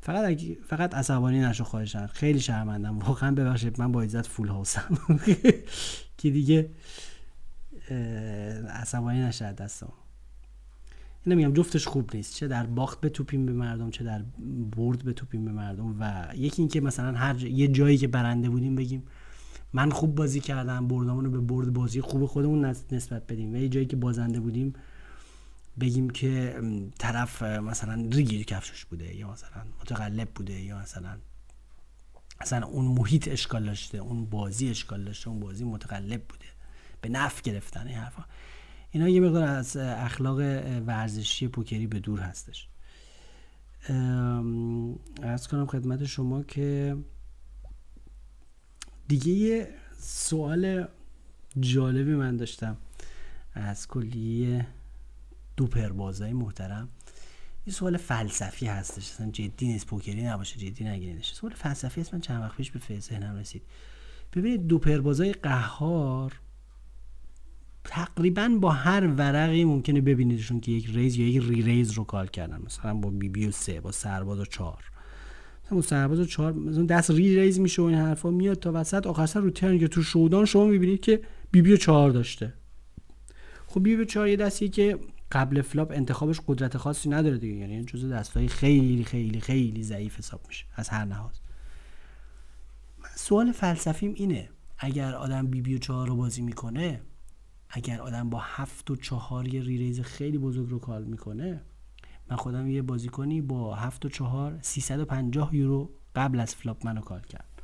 فقط فقط عصبانی نشو خواهشان خیلی شرمندم. واقعا ببخشید من با عزت فول هاوسم. که دیگه عصبانی نشه دستم. نمیگم جفتش خوب نیست. چه در باخت بتوپیم به مردم چه در برد بتوپیم به مردم. و یکی اینکه مثلا هر یه جایی که برنده بودیم بگیم من خوب بازی کردم بردمون رو به برد بازی. خوب خودمون نسبت بدیم. و یه جایی که بازنده بودیم بگیم که طرف مثلا ریگی کفشش بوده یا مثلا متقلب بوده یا مثلا اصلا اون محیط اشکال داشته اون بازی اشکال داشته اون بازی متقلب بوده. به نفع گرفتن این حرفا. اینا یه مقدار از اخلاق ورزشی پوکری به دور هستش. ارز کنم خدمت شما که دیگه یه سوال جالبی من داشتم. از کلیه دوپر بازای محترم. یه سوال فلسفی هستش. اصلا جدی نیست پوکری نباشه جدی نگیریدش سوال فلسفی است من چند وقت پیش به ذهنم رسید. ببینید دوپر بازای قهار تقریبا با هر ورقی ممکنه ببینیدشون که یک raise یا یک re-raise رو call کردن. مثلا با بی بی و سه با سرباز و چهار. مثلا سرباز چهار مثلا دست re-raise میشه و این حرفا میاد تا وسط. آخر سر رو turn که تو showdown شما می‌بینید که بی بی و چهار داشته. خب بی بی و چهار یه دستی که قبل flop انتخابش قدرت خاصی نداره دیگه. یعنی جزء دستای خیلی خیلی خیلی ضعیف حساب میشه. از هر لحاظ. سوال فلسفیم اینه. اگر آدم بی بی و چهار رو بازی می‌کنه اگر آدم با هفت و چهار یه re-raise خیلی بزرگ رو call می‌کنه من خودم یه بازیکنی با هفت و چهار 350 یورو قبل از flop منو call کرد.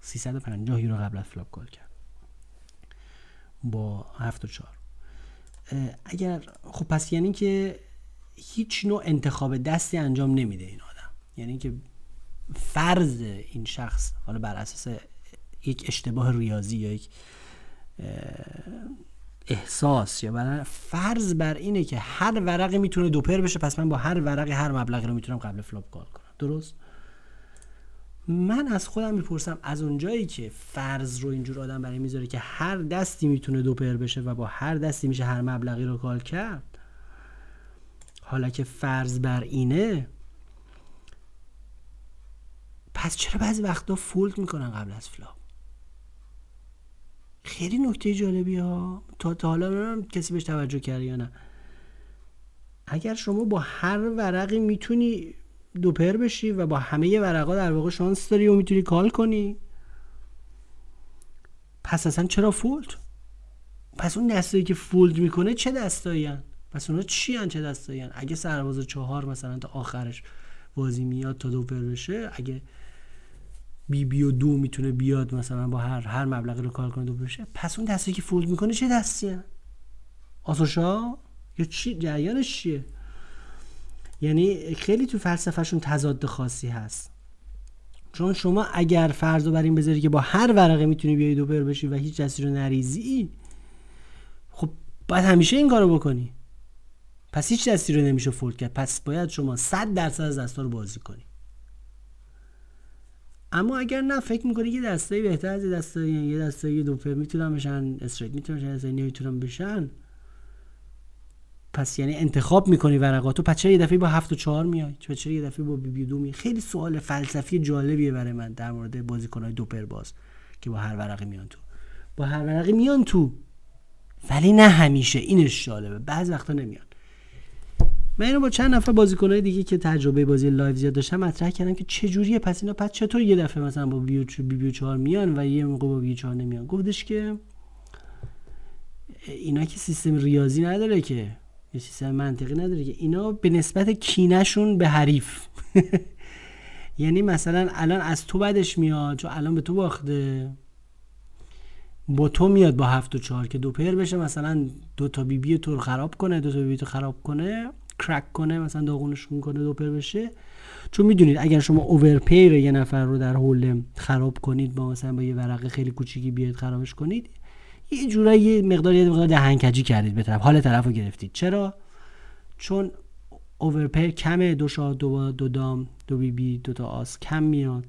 350 یورو قبل از flop call کرد. با هفت و چهار. اگر خب پس یعنی که هیچ نوع انتخاب دستی انجام نمیده این آدم. یعنی که فرض این شخص حالا بر اساس یک اشتباه ریاضی یا یک احساس یا برای فرض بر اینه که هر ورقی می‌تونه دوپر بشه پس من با هر ورقی هر مبلغی رو می‌تونم قبل flop call کنم. درست؟ من از خودم می‌پرسم از اونجایی که فرض رو اینجور آدم برای می‌ذاره که هر دستی می‌تونه دوپر بشه و با هر دستی میشه هر مبلغی رو call کرد حالا که فرض بر اینه پس چرا بعضی وقتا fold می‌کنن قبل از flop خیلی نکته جالبی ها. تا, تا حالا کسی بهش توجه کرده یا نه. اگر شما با هر ورقی می‌تونی دوپر بشی و با همه ورقا در واقع شانس داری و می‌تونی call کنی پس اصلا چرا fold؟ پس اون دستایی که فولد می‌کنه چه دستایی پس اونا چی هن چه دستایی اگه سرباز چهار مثلا تا آخرش بازی میاد تا دوپر بشه اگه بی بی و دو می‌تونه بیاد مثلا با هر هر مبلغی رو کار کنه دو بشه. پس اون دستی که فولد می‌کنه چه دستیه آسوشا؟ یا چی؟ جریانش چیه؟ یعنی خیلی تو فلسفهشون تضاد خاصی هست. چون شما اگر فرض رو بر این بذاری که با هر ورقه می‌تونی بیای دو بر بشی و هیچ دستی رو نریزی خب باید همیشه این کارو بکنی. پس هیچ دستی رو نمیشه فولد کرد. پس باید شما 100 درصد از دستا رو بازی کنی. اما اگر نه فکر می‌کنی یه دستایی بهتر از یه دستایی دوپر می‌تونن بشن استریت می‌تونن بشن دستایی نمی‌تونن بشن؟ پس یعنی انتخاب می‌کنی ورقاتو پس چرا یه دفعه با هفت و چهار میای؟ چرا یه دفعه با بی بی دو میای؟ خیلی سوال فلسفی جالبیه برای من در مورد بازیکنهای دوپر باز که با هر ورقی میان تو. با هر ورقی میان تو. ولی نه همیشه. اینش جالبه. بعض وقتا نمیان. من با چند نفر بازیکنای دیگه که تجربه بازی live زیاد داشتم مطرح کردم که چه جوریه. پس اینا پس چطور یه دفعه مثلا با بی‌بی با بی‌بی و 4 میان و یه موقع با بی‌بی و 4 نمیان؟ گفتش که اینا که سیستم ریاضی نداره که یه سیستم منطقی نداره که اینا به نسبت کینشون به حریف. یعنی مثلا الان از تو بدش میاد چون الان به تو باخته. با تو میاد با هفت و چهار که دو پر بشه مثلا دو تا بی بی تو رو خراب کنه دو تا بی بی تو خراب کنه. کرک کنه مثلا داغونش کنه دوپر بشه. چون می‌دونید اگر شما اوورپیر یه نفر رو در حول خراب کنید با مثلا با یه ورقه خیلی کوچیکی بیاید خرابش کنید یه جورایی یه مقدار یه مقدار دهنکجی کردید به طرف حال طرف رو گرفتید. چرا؟ چون اوورپیر کمه دو شاه دو, دو دام دو بی بی دو تا آس کم میاد.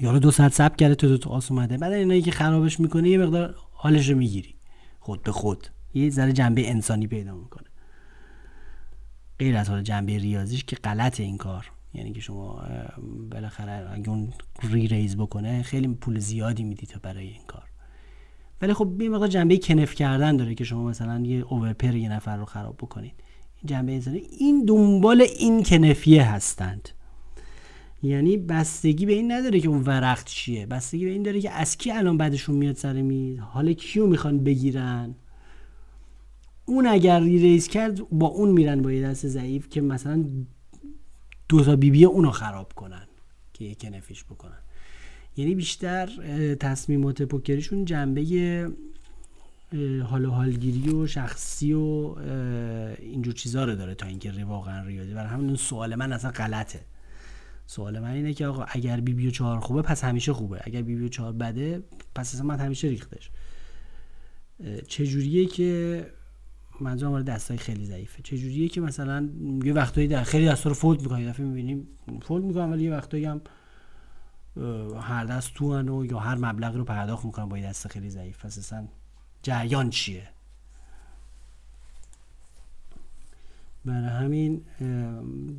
یارو دو ساعت سب کرده تو دو تا آس اومده. بعد اینایی که خرابش می‌کنه یه مقدار حالش رو می‌گیری. خود به خود. یه ذره جنبه انسانی پیدا می‌کنه. غیر از حال جنبه ریاضیش که غلط این کار. یعنی که شما بالاخره اگه اون ری ریز بکنه خیلی پول زیادی میدی تا برای این کار. ولی خب یه مقدار جنبه کنف کردن داره که شما مثلا یه اوورپر یه نفر رو خراب بکنید. جنبه انسانی این دنبال این کنفیه هستند. یعنی بستگی به این نداره که اون ورق چیه. بستگی به این داره که از کی الان بعدشون میاد سر میز؟ حال کیو می‌خوان بگیرن؟ اون اگر ریز کرد با اون میرن با یه دست ضعیف که مثلا دو تا بی بی اونو خراب کنن که یک نفیش بکنن. یعنی بیشتر تصمیمات پوکریشون جنبه حال و حالگیری و شخصی و اینجور چیزا رو داره تا اینکه واقعا ریاضی. برای همین سوال من اصلا غلطه. سوال من اینه که آقا اگر بی بی و چهار خوبه پس همیشه خوبه. اگر بی بی و چهار بده پس اصلا من همیشه ریختش. چجوریه که منظورم وارد دستای خیلی ضعیفه. چجوریه که مثلا یه وقتایی در خیلی دستا رو فولد می‌کنن یه دفعه می‌بینیم فولد می‌کنن ولی یه وقتایی هم هر دست تو و یا هر مبلغ رو پرداخت می‌کنن با یه دست خیلی ضعیف. پس اصلا جریان چیه؟ برای همین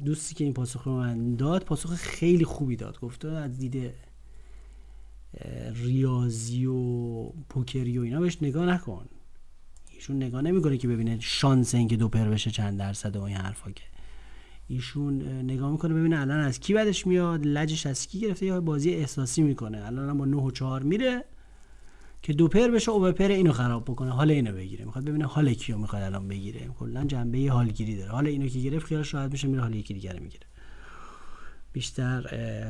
دوستی که این پاسخ رو من داد پاسخ خیلی خوبی داد. گفته از دید ریاضی و پوکری و اینا بهش نگاه نکن. ایشون نگاه نمی‌کنه که ببینه شانس اینکه دو پر بشه چند درصد و این حرفا که. ایشون نگاه می‌کنه ببینه الان از کی بدش میاد لجش از کی گرفته یا بازی احساسی می‌کنه. الان با 9 و 4 میره که دو پر بشه او پر اینو خراب بکنه. حال اینو بگیره. می‌خواد ببینه حال کیو می‌خواد الان بگیره. کلا جنبه حالگیری داره. حال اینو که گرفت خیالش راحت میشه میره حال یکی دیگه می‌گیره. بیشتر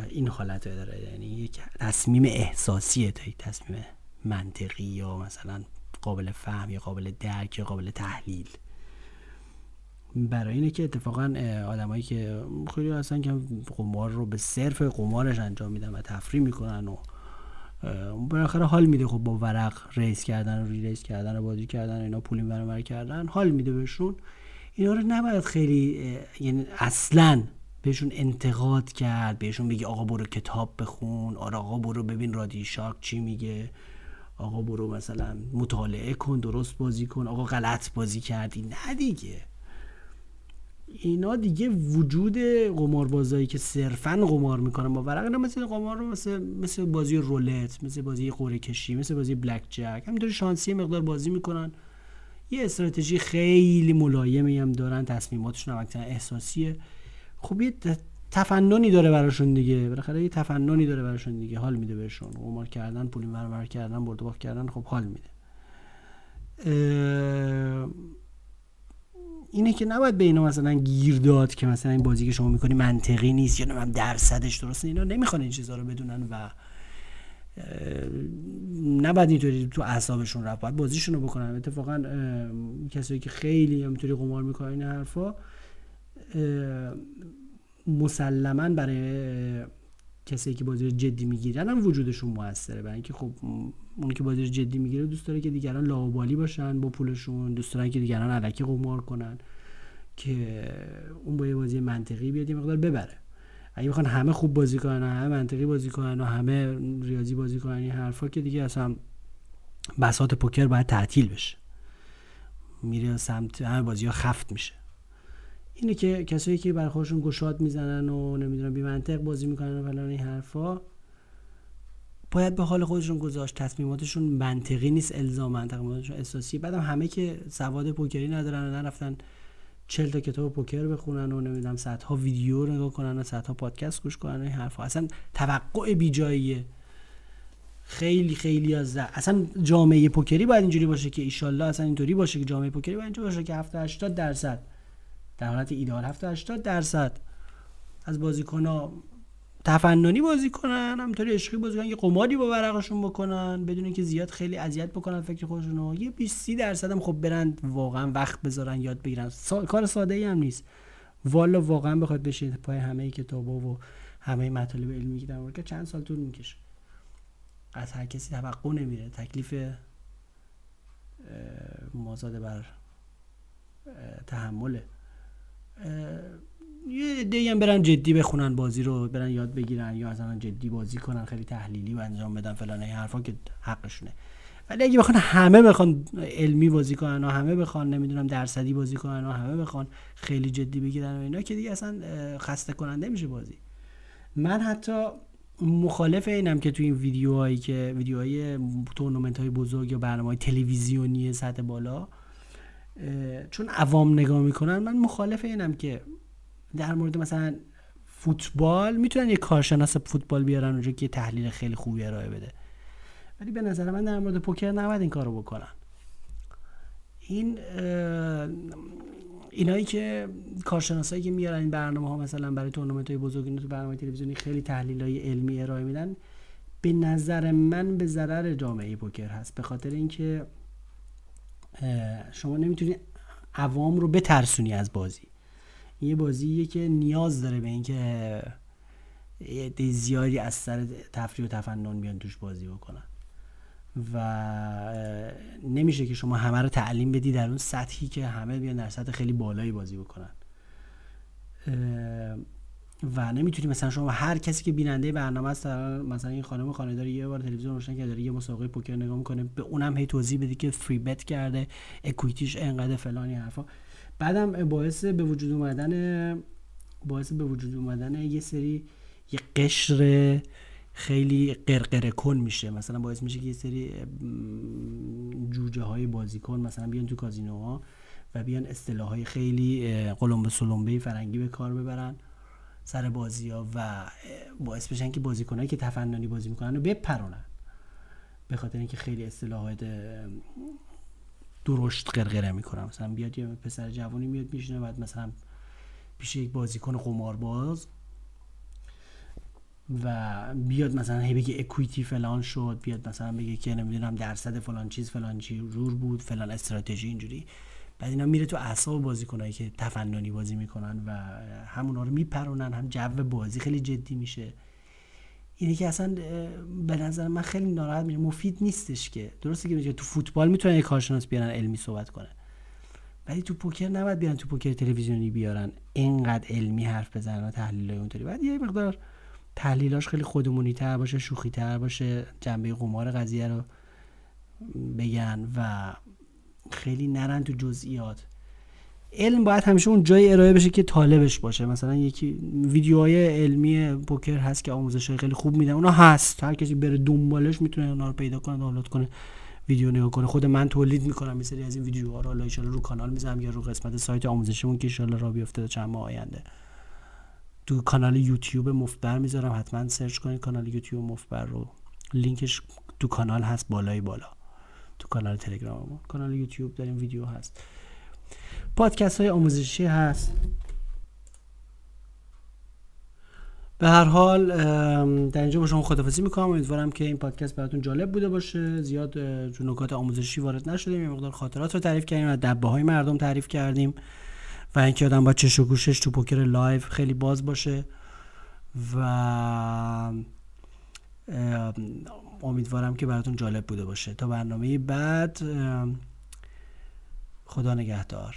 این حالت داره. یعنی یک تصمیم احساسیه تا یک تصمیم منطقی یا مثلا قابل فهم یا قابل درک یا قابل تحلیل. برای اینه که اتفاقا آدمایی که خیلی هستن که قمار رو به صرف قمارش انجام میدن و تفریح می‌کنن و بالاخره حال میده خب با ورق ریس کردن و ری ریس کردن و بازی کردن اینا پول این کردن حال میده بهشون. اینا رو نباید خیلی یعنی اصلا بهشون انتقاد کرد بهشون بگی آقا برو کتاب بخون آره آقا برو ببین رادی شاک چی میگه. آقا برو مثلا مطالعه کن درست بازی کن. آقا غلط بازی کردی. نه دیگه. اینا دیگه وجود قماربازایی که صرفا قمار می‌کنن. با ورق اینا مثل قمار رو مثل مثل بازی رولت مثل بازی قوره کشی مثل بازی بلک جک همینطوری شانسی مقدار بازی می‌کنن. یه استراتژی خیلی ملایمی هم دارن. تصمیماتشون هم احساسیه. خب یه تفننی داره براشون دیگه. بالاخره یه تفننی داره براشون دیگه. حال میده بهشون. قمار کردن پول ور کردن برد باخت کردن خب حال میده. اینه که نباید به اینا مثلا گیر داد که مثلا این بازی که شما می‌کنی منطقی نیست یا هم درصدش درسته. اینا نمی‌خوان این چیزها رو بدونن و نباید اینطوری تو اعصابشون رفت. باید بازیشون رو بکنن. اتفاقا کسایی که خیلی همینطوری قمار می‌کنن این حرفا مسلما برای کسایی که بازی رو جدی می‌گیرن هم وجودشون موثره. برای اینکه خب اون که بازی جدی می‌گیره دوست داره که دیگران لاوبالی باشن با پولشون دوست دارن که دیگران علکی قمار کنن که اون با یه بازی منطقی بیاد یه مقدار ببره. اگه می‌خوان همه خوب بازی کنن و همه منطقی بازی کنن و همه ریاضی بازی کنن این حرفا که دیگه اصلا بساط پوکر باید تعطیل بشه. میره سمت همه بازی ها خفت میشه. اینه که کسایی که بر خودشون گشاد می‌زنن و نمی‌دونم بی منطق بازی می‌کنن و فلان این حرفا باید به حال خودشون گذاشت. تصمیماتشون منطقی نیست الزاما تصمیماتشون اساسی بعدم همه که سواد پوکری ندارن و نرفتن 40 تا کتاب پوکر بخونن و نمی‌دونم صدها ویدیو نگاه کنن و صدها پادکست گوش کنن و این حرفا. اصلا توقع بیجاییه خیلی خیلی از اصلا جامعه پوکری باید اینجوری باشه که ایشالله اصلا اینطوری باشه که جامعه پوکری باید اینجوری باشه که 70 80 درصد در حالت ایدئال 70 80 درصد. از بازیکن‌ها تفننی بازی کنن همینطوری عشقی بازی کنن یه قماری با ورقشون بکنن بدون اینکه زیاد خیلی اذیت بکنن فکر خودشون رو یه 20 30 درصد هم خب برن واقعا وقت بذارن یاد بگیرن. سا... کار ساده ای هم نیست. والا واقعا بخواد بشین پای همه کتابا و همه مطالب علمی که در چند سال طول می‌کشه. از هر کسی توقع نمیره. تکلیف مازاد بر تحمله یه عده هم برن جدی بخونن بازی رو برن یاد بگیرن یا مثلا جدی بازی کنن خیلی تحلیلی و انجام بدن فلان این حرفا که حقشونه. ولی اگه بخوان همه بخوان علمی بازی کنن و همه بخوان نمی‌دونم درصدی بازی کنن و همه بخوان خیلی جدی بگیرن و اینا که دیگه اصلا خسته کننده میشه بازی. من حتی مخالف اینم که تو این ویدیوهایی که ویدیوهای تورنمنت های بزرگ یا برنامه های تلویزیونی سطح بالا چون عوام نگاه می‌کنن من مخالف اینم که در مورد مثلا فوتبال می‌تونن یه کارشناس فوتبال بیارن اونجا که تحلیل خیلی خوبی ارائه بده. ولی به نظر من در مورد پوکر نباید این کارو بکنن. این اینایی که کارشناسایی که میارن این برنامه ها مثلا برای تورنمنت های بزرگی تو برنامه تلویزیونی خیلی تحلیل های علمی ارائه میدن. به نظر من به ضرر جامعه پوکر هست. به خاطر اینکه شما نمی‌تونی عوام رو بترسونی از بازی. یه بازیه که نیاز داره به اینکه عده زیادی از سر تفریح و تفنن بیان توش بازی بکنن. و نمیشه که شما همه رو تعلیم بدی در اون سطحی که همه بیان در سطح خیلی بالایی بازی بکنن. و نمی‌تونی مثلا شما هر کسی که بیننده برنامه است مثلا این خانم خانه‌دار یه بار تلویزیون روشن کرده یه مسابقه پوکر نگاه می‌کنه به اونم هی توضیح بدی که فری بت کرده اکویتیش انقدر فلانی حرفا. بعدم باعث به وجود اومدن باعث به وجود اومدن یه سری یه قشر خیلی قرقره کن میشه. مثلا باعث میشه که یه سری جوجه های بازیکن مثلا بیان تو کازینوها و بیان اصطلاح های خیلی قلمبه سلمبه فرنگی به کار ببرن. سر بازی ها و باعث بشن که بازیکنایی که تفننی بازی می‌کنن رو بپرونن. به خاطر اینکه خیلی اصطلاحات درشت قرقره می‌کنن. مثلا بیاد یه پسر جوانی میاد میشینه بعد مثلا پیش یک بازیکن قمارباز و بیاد مثلا هی بگه اکویتی فلان شد بیاد مثلا بگه که نمی‌دونم درصد فلان چیز فلان چی رور بود فلان استراتژی اینجوری. بعد اینا میره تو اعصاب بازیکنایی که تفننی بازی می‌کنن و همونا رو میپرونن هم جو بازی خیلی جدی میشه. اینه که اصلا به نظر من خیلی ناراحت میشه. مفید نیستش که درسته که تو فوتبال می‌تونن یه کارشناس بیارن علمی صحبت کنه ولی تو پوکر نباید بیارن تو پوکر تلویزیونی بیارن اینقدر علمی حرف بزنن و تحلیل اونطوری. بعد یه مقدار تحلیلاش خیلی خودمونی تر باشه شوخی تر باشه جنبه قمار قضیه رو بگن و خیلی نرن تو جزئیات. علم باید همیشه اون جای ارائه بشه که طالبش باشه. مثلا یکی ویدیوهای علمی پوکر هست که آموزش خیلی خوب میدن. اونا هست. هر کسی بره دنبالش می‌تونه اونا رو پیدا کنه دانلود کنه ویدیو نگاه کنه. خود من تولید می‌کنم مثلی از این ویدیوها رو. حالا رو کانال می‌ذارم یا رو قسمت سایت آموزشمون که ان را بیفته چند ماه آینده. تو کانال یوتیوب مفبر می‌ذارم. حتما سرچ کنید کانال یوتیوب مفبر رو. لینکش تو کانال هست بالای بالا. تو کانال تلگرام کانال یوتیوب داریم ویدیو هست. پادکست های آموزشی هست. به هر حال در اینجا با شما خدافزی می‌کنم. امیدوارم که این پادکست براتون جالب بوده باشه. زیاد تو نکات آموزشی وارد نشدیم. یه مقدار خاطرات رو تعریف کردیم و دبه های مردم تعریف کردیم و اینکه آدم با چش و گوشش تو پوکر live خیلی باز باشه و امیدوارم که براتون جالب بوده باشه. تا برنامه بعد خدا نگهدار.